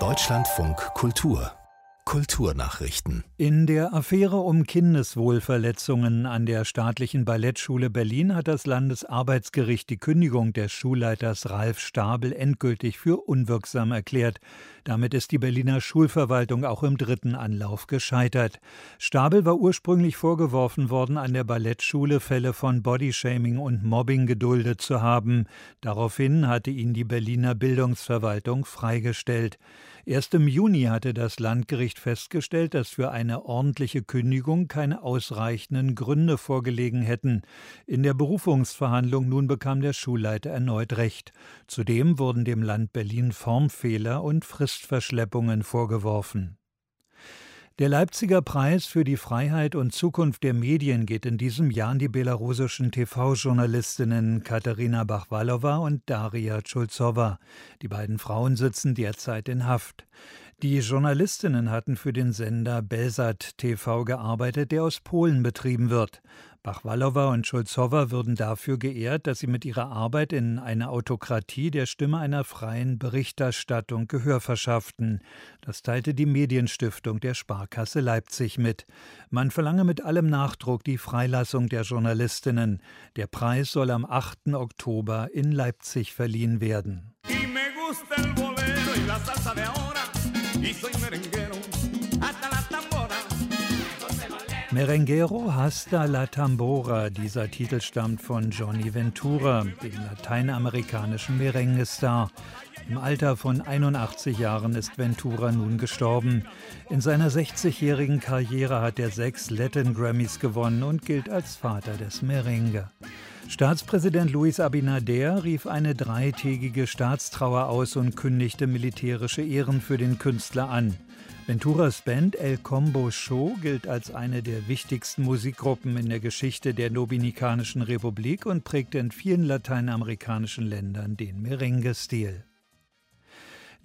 Deutschlandfunk Kultur Kulturnachrichten. In der Affäre um Kindeswohlverletzungen an der staatlichen Ballettschule Berlin hat das Landesarbeitsgericht die Kündigung des Schulleiters Ralf Stabel endgültig für unwirksam erklärt. Damit ist die Berliner Schulverwaltung auch im dritten Anlauf gescheitert. Stabel war ursprünglich vorgeworfen worden, an der Ballettschule Fälle von Bodyshaming und Mobbing geduldet zu haben. Daraufhin hatte ihn die Berliner Bildungsverwaltung freigestellt. Erst im Juni hatte das Landgericht festgestellt, dass für eine ordentliche Kündigung keine ausreichenden Gründe vorgelegen hätten. In der Berufungsverhandlung nun bekam der Schulleiter erneut Recht. Zudem wurden dem Land Berlin Formfehler und Fristverschleppungen vorgeworfen. Der Leipziger Preis für die Freiheit und Zukunft der Medien geht in diesem Jahr an die belarussischen TV-Journalistinnen Katharina Bachwalowa und Daria Tschulzowa. Die beiden Frauen sitzen derzeit in Haft. Die Journalistinnen hatten für den Sender Belsat TV gearbeitet, der aus Polen betrieben wird. Bachwalowa und Schulzowa würden dafür geehrt, dass sie mit ihrer Arbeit in einer Autokratie der Stimme einer freien Berichterstattung Gehör verschafften. Das teilte die Medienstiftung der Sparkasse Leipzig mit. Man verlange mit allem Nachdruck die Freilassung der Journalistinnen. Der Preis soll am 8. Oktober in Leipzig verliehen werden. Merenguero hasta la tambora. Dieser Titel stammt von Johnny Ventura, dem lateinamerikanischen Merengue-Star. Im Alter von 81 Jahren ist Ventura nun gestorben. In seiner 60-jährigen Karriere hat er sechs Latin Grammys gewonnen und gilt als Vater des Merengue. Staatspräsident Luis Abinader rief eine dreitägige Staatstrauer aus und kündigte militärische Ehren für den Künstler an. Venturas Band El Combo Show gilt als eine der wichtigsten Musikgruppen in der Geschichte der Dominikanischen Republik und prägte in vielen lateinamerikanischen Ländern den Merengue-Stil.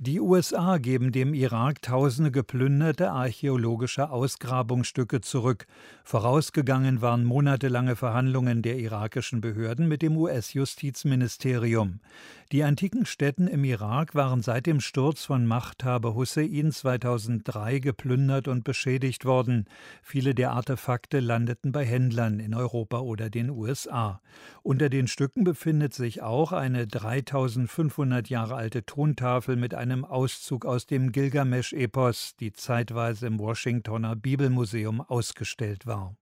Die USA geben dem Irak tausende geplünderte archäologische Ausgrabungsstücke zurück. Vorausgegangen waren monatelange Verhandlungen der irakischen Behörden mit dem US-Justizministerium. Die antiken Städten im Irak waren seit dem Sturz von Machthaber Hussein 2003 geplündert und beschädigt worden. Viele der Artefakte landeten bei Händlern in Europa oder den USA. Unter den Stücken befindet sich auch eine 3500 Jahre alte Tontafel mit einem Auszug aus dem Gilgamesch-Epos, die zeitweise im Washingtoner Bibelmuseum ausgestellt war.